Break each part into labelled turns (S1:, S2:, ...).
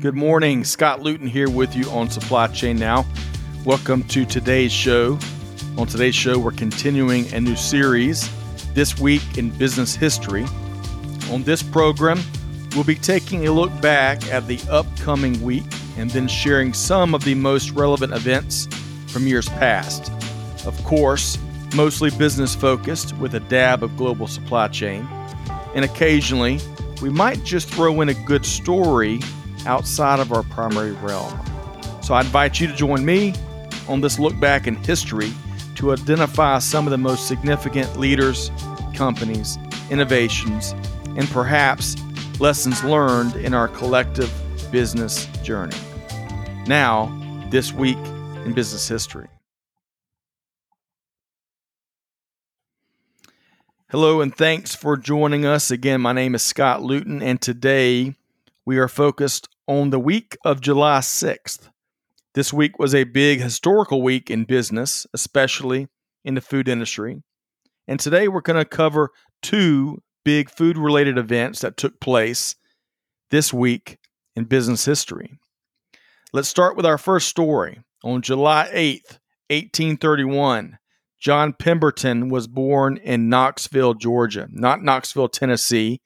S1: Good morning. Scott Luton here with you on Supply Chain Now. Welcome to today's show. On today's show, we're continuing a new series, This Week in Business History. On this program, we'll be taking a look back at the upcoming week and then sharing some of the most relevant events from years past. Of course, mostly business focused with a dab of global supply chain. And occasionally, we might just throw in a good story outside of our primary realm. So I invite you to join me on this look back in history to identify some of the most significant leaders, companies, innovations, and perhaps lessons learned in our collective business journey. Now, this week in business history. Hello, and thanks for joining us. Again, my name is Scott Luton, and today we are focused on the week of July 6th. This week was a big historical week in business, especially in the food industry. And today we're going to cover two big food related events that took place this week in business history. Let's start with our first story. On July 8th, 1831, John Pemberton was born in Knoxville, Georgia. Not Knoxville, Tennessee,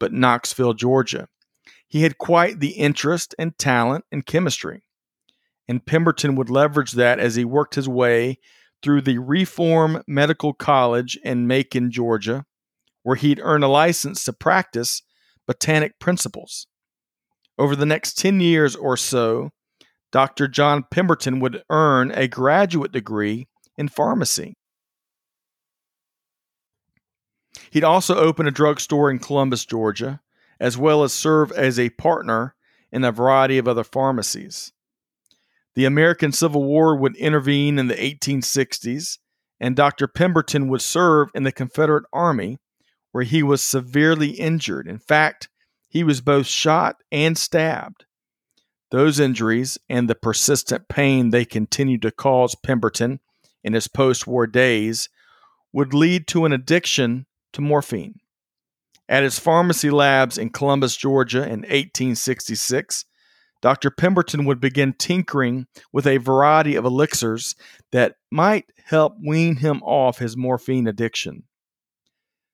S1: but Knoxville, Georgia. He had quite the interest and talent in chemistry, and Pemberton would leverage that as he worked his way through the Reform Medical College in Macon, Georgia, where he'd earn a license to practice botanic principles. Over the next 10 years or so, Dr. John Pemberton would earn a graduate degree in pharmacy. He'd also open a drugstore in Columbus, Georgia, as well as serve as a partner in a variety of other pharmacies. The American Civil War would intervene in the 1860s, and Dr. Pemberton would serve in the Confederate Army, where he was severely injured. In fact, he was both shot and stabbed. Those injuries and the persistent pain they continued to cause Pemberton in his post war days would lead to an addiction to morphine. At his pharmacy labs in Columbus, Georgia in 1866, Dr. Pemberton would begin tinkering with a variety of elixirs that might help wean him off his morphine addiction.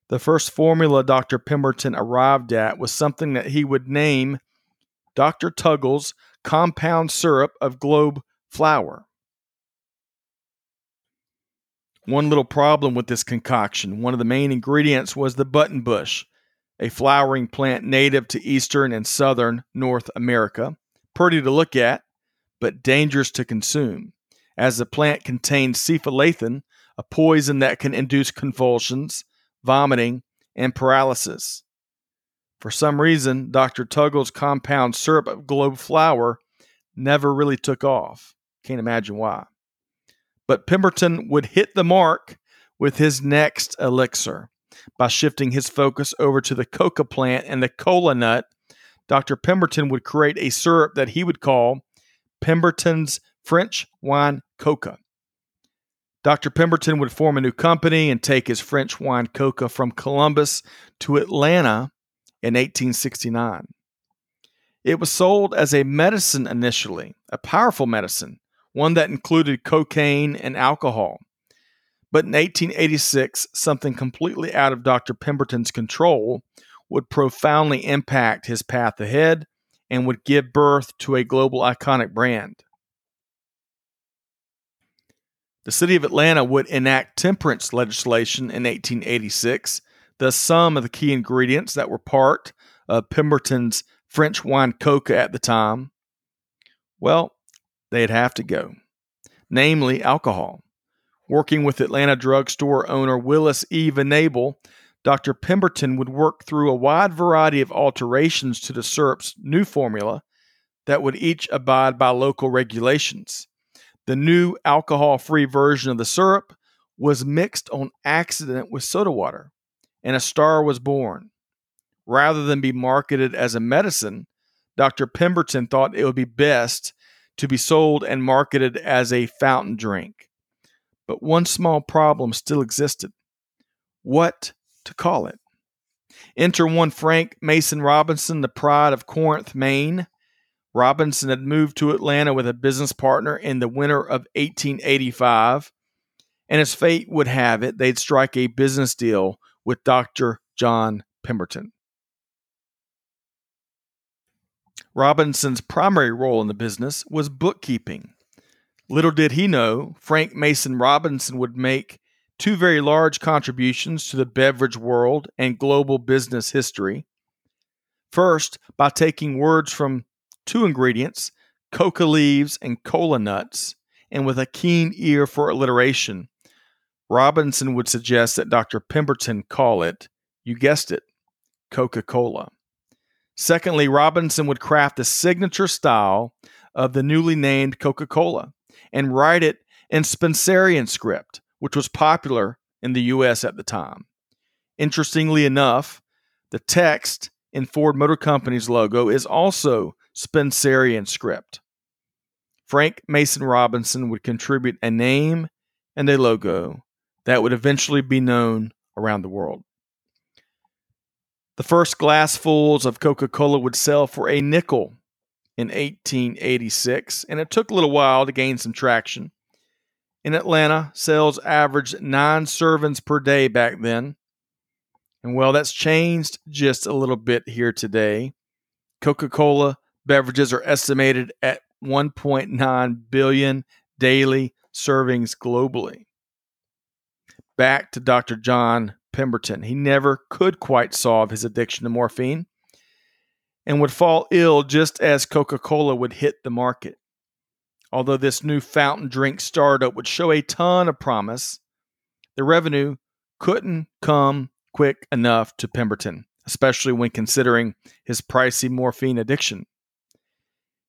S1: The first formula Dr. Pemberton arrived at was something that he would name Dr. Tuggle's compound syrup of globe flower. One little problem with this concoction one of the main ingredients was the buttonbush, a flowering plant native to eastern and southern North America. Pretty to look at, but dangerous to consume, as the plant contains cephalanthin, a poison that can induce convulsions, vomiting, and paralysis. For some reason, Dr. Tuggle's compound syrup of globe flower never really took off. Can't imagine why. But Pemberton would hit the mark with his next elixir, by shifting his focus over to the coca plant and the cola nut, Dr. Pemberton would create a syrup that he would call Pemberton's French Wine Coca. Dr. Pemberton would form a new company and take his French wine coca from Columbus to Atlanta in 1869. It was sold as a medicine initially, a powerful medicine, one that included cocaine and alcohol. But in 1886, something completely out of Dr. Pemberton's control would profoundly impact his path ahead and would give birth to a global iconic brand. The city of Atlanta would enact temperance legislation in 1886. Thus, some of the key ingredients that were part of Pemberton's French wine coca at the time, well, they'd have to go, namely alcohol. Working with Atlanta drugstore owner Willis E. Venable, Dr. Pemberton would work through a wide variety of alterations to the syrup's new formula that would each abide by local regulations. The new alcohol free version of the syrup was mixed on accident with soda water, and a star was born. Rather than be marketed as a medicine, Dr. Pemberton thought it would be best to be sold and marketed as a fountain drink. But one small problem still existed what to call it. Enter one Frank Mason Robinson, the pride of Corinth, Maine. Robinson had moved to Atlanta with a business partner in the winter of 1885, and as fate would have it, they'd strike a business deal with Dr. John Pemberton. Robinson's primary role in the business was bookkeeping. Little did he know, Frank Mason Robinson would make two very large contributions to the beverage world and global business history. First, by taking words from two ingredients, coca leaves and cola nuts, and with a keen ear for alliteration, Robinson would suggest that Dr. Pemberton call it, you guessed it, Coca Cola. Secondly, Robinson would craft the signature style of the newly named Coca Cola and write it in Spencerian script, which was popular in the US at the time. Interestingly enough, the text in Ford Motor Company's logo is also Spencerian script. Frank Mason Robinson would contribute a name and a logo that would eventually be known around the world. The first glassfuls of Coca Cola would sell for a nickel in 1886, and it took a little while to gain some traction. In Atlanta, sales averaged nine servings per day back then. And well, that's changed just a little bit here today. Coca Cola beverages are estimated at 1.9 billion daily servings globally. Back to Dr. John Pemberton. He never could quite solve his addiction to morphine and would fall ill just as Coca Cola would hit the market. Although this new fountain drink startup would show a ton of promise, the revenue couldn't come quick enough to Pemberton, especially when considering his pricey morphine addiction.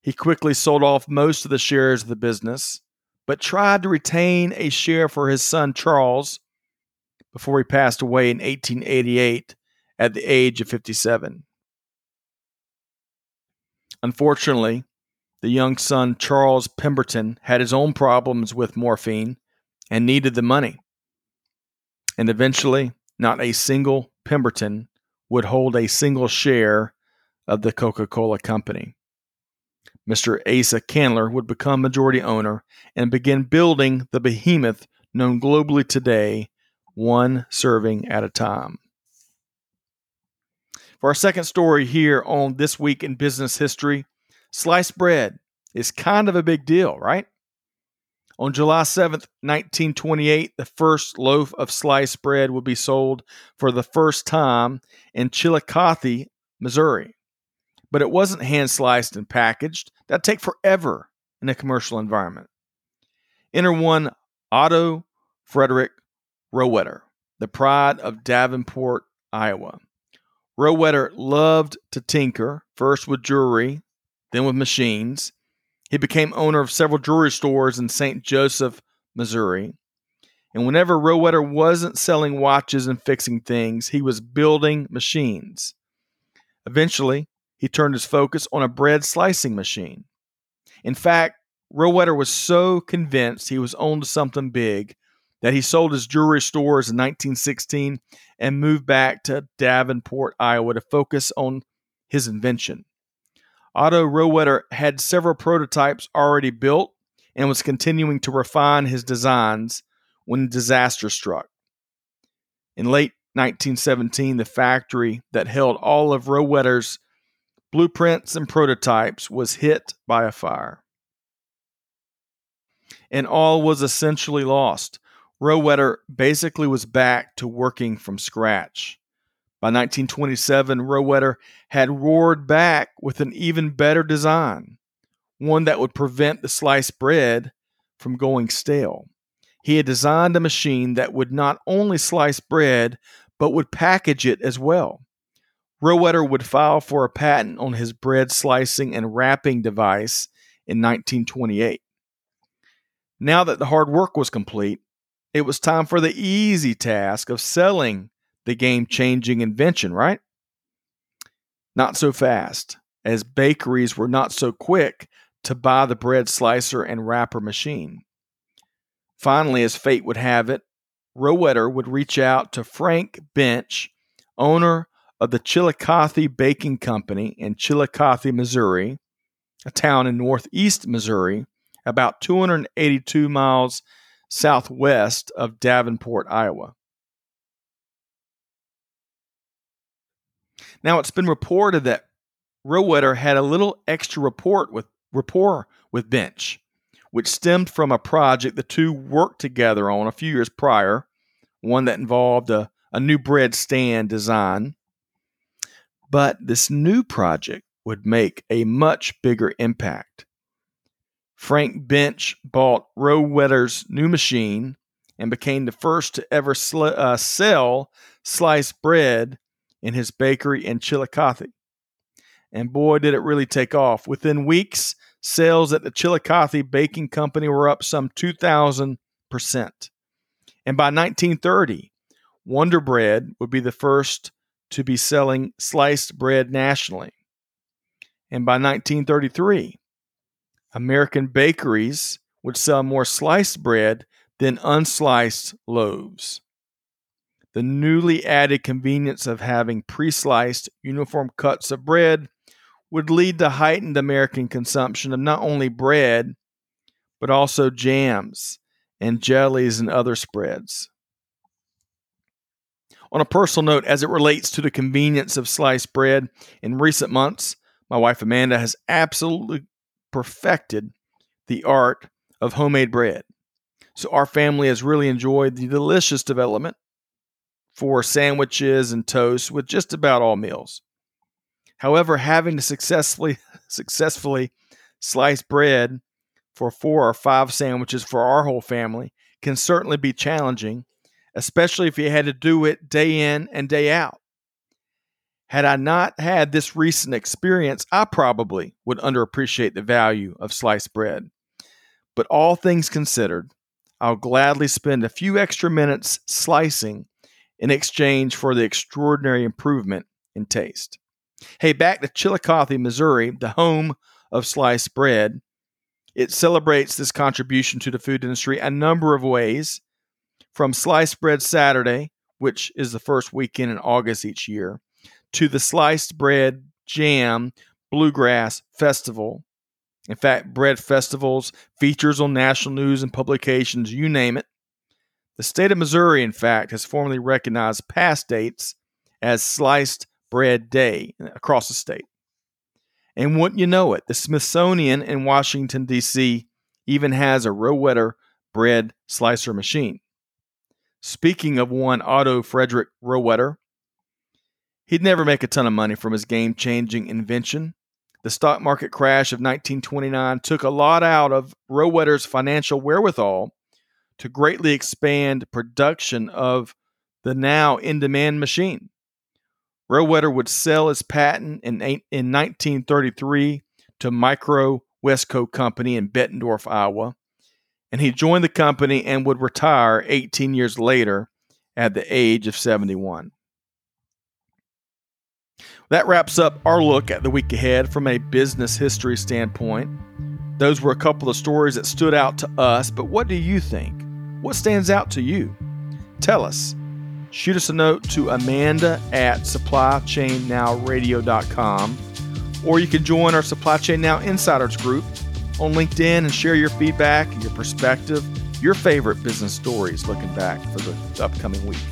S1: He quickly sold off most of the shares of the business, but tried to retain a share for his son Charles before he passed away in 1888 at the age of 57. Unfortunately, the young son Charles Pemberton had his own problems with morphine and needed the money. And eventually, not a single Pemberton would hold a single share of the Coca Cola Company. Mr. Asa Candler would become majority owner and begin building the behemoth known globally today one serving at a time. For our second story here on This Week in Business History, sliced bread is kind of a big deal, right? On July 7th, 1928, the first loaf of sliced bread would be sold for the first time in Chillicothe, Missouri. But it wasn't hand sliced and packaged. That'd take forever in a commercial environment. Enter one Otto Frederick Rohwedder, the pride of Davenport, Iowa. Rohwedder loved to tinker, first with jewelry, then with machines. He became owner of several jewelry stores in St. Joseph, Missouri. And whenever Rohwedder wasn't selling watches and fixing things, he was building machines. Eventually, he turned his focus on a bread slicing machine. In fact, Rohwedder was so convinced he was on to something big that he sold his jewelry stores in 1916 and moved back to Davenport, Iowa to focus on his invention. Otto Rohwedder had several prototypes already built and was continuing to refine his designs when disaster struck. In late 1917, the factory that held all of Rohwedder's blueprints and prototypes was hit by a fire. And all was essentially lost. Rohwedder basically was back to working from scratch. By 1927, Rohwedder had roared back with an even better design, one that would prevent the sliced bread from going stale. He had designed a machine that would not only slice bread, but would package it as well. Rohwedder would file for a patent on his bread slicing and wrapping device in 1928. Now that the hard work was complete, it was time for the easy task of selling the game changing invention, right? Not so fast, as bakeries were not so quick to buy the bread slicer and wrapper machine. Finally, as fate would have it, Rohwedder would reach out to Frank Bench, owner of the Chillicothe Baking Company in Chillicothe, Missouri, a town in northeast Missouri, about 282 miles southwest of Davenport, Iowa. Now, it's been reported that Rohwedder had a little extra report with rapport with Bench, which stemmed from a project the two worked together on a few years prior, one that involved a, a new bread stand design. But this new project would make a much bigger impact. Frank Bench bought Rohwedder's new machine and became the first to ever sl- uh, sell sliced bread in his bakery in Chillicothe. And boy, did it really take off. Within weeks, sales at the Chillicothe Baking Company were up some 2,000%. And by 1930, Wonder Bread would be the first to be selling sliced bread nationally. And by 1933, American bakeries would sell more sliced bread than unsliced loaves. The newly added convenience of having pre sliced, uniform cuts of bread would lead to heightened American consumption of not only bread, but also jams and jellies and other spreads. On a personal note, as it relates to the convenience of sliced bread, in recent months, my wife Amanda has absolutely perfected the art of homemade bread. So our family has really enjoyed the delicious development for sandwiches and toast with just about all meals. However, having to successfully successfully slice bread for four or five sandwiches for our whole family can certainly be challenging, especially if you had to do it day in and day out. Had I not had this recent experience, I probably would underappreciate the value of sliced bread. But all things considered, I'll gladly spend a few extra minutes slicing in exchange for the extraordinary improvement in taste. Hey, back to Chillicothe, Missouri, the home of sliced bread. It celebrates this contribution to the food industry a number of ways, from Sliced Bread Saturday, which is the first weekend in August each year, to the Sliced Bread Jam Bluegrass Festival. In fact, bread festivals, features on national news and publications, you name it. The state of Missouri, in fact, has formally recognized past dates as Sliced Bread Day across the state. And wouldn't you know it, the Smithsonian in Washington, D.C. even has a Rohwedder bread slicer machine. Speaking of one Otto Frederick Rohwedder, He'd never make a ton of money from his game changing invention. The stock market crash of 1929 took a lot out of Rohwedder's financial wherewithal to greatly expand production of the now in demand machine. Rohwedder would sell his patent in, in 1933 to Micro Westco Company in Bettendorf, Iowa, and he joined the company and would retire 18 years later at the age of 71. That wraps up our look at the week ahead from a business history standpoint. Those were a couple of stories that stood out to us, but what do you think? What stands out to you? Tell us. Shoot us a note to Amanda at supplychainnowradio.com, or you can join our Supply Chain Now Insiders group on LinkedIn and share your feedback, your perspective, your favorite business stories looking back for the upcoming week.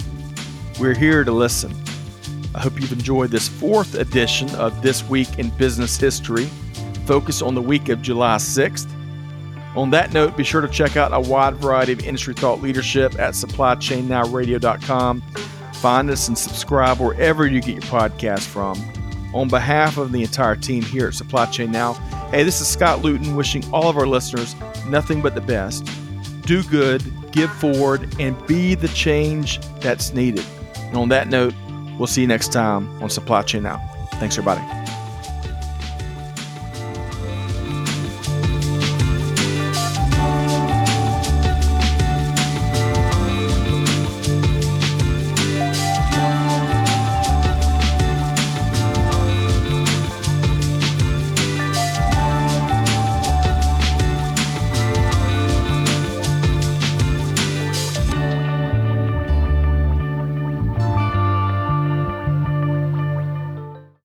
S1: We're here to listen. I hope you've enjoyed this fourth edition of This Week in Business History, focused on the week of July 6th. On that note, be sure to check out a wide variety of industry thought leadership at supplychainnowradio.com. Find us and subscribe wherever you get your podcast from. On behalf of the entire team here at Supply Chain Now, hey, this is Scott Luton wishing all of our listeners nothing but the best. Do good, give forward, and be the change that's needed. And on that note, We'll see you next time on Supply Chain Now. Thanks, everybody.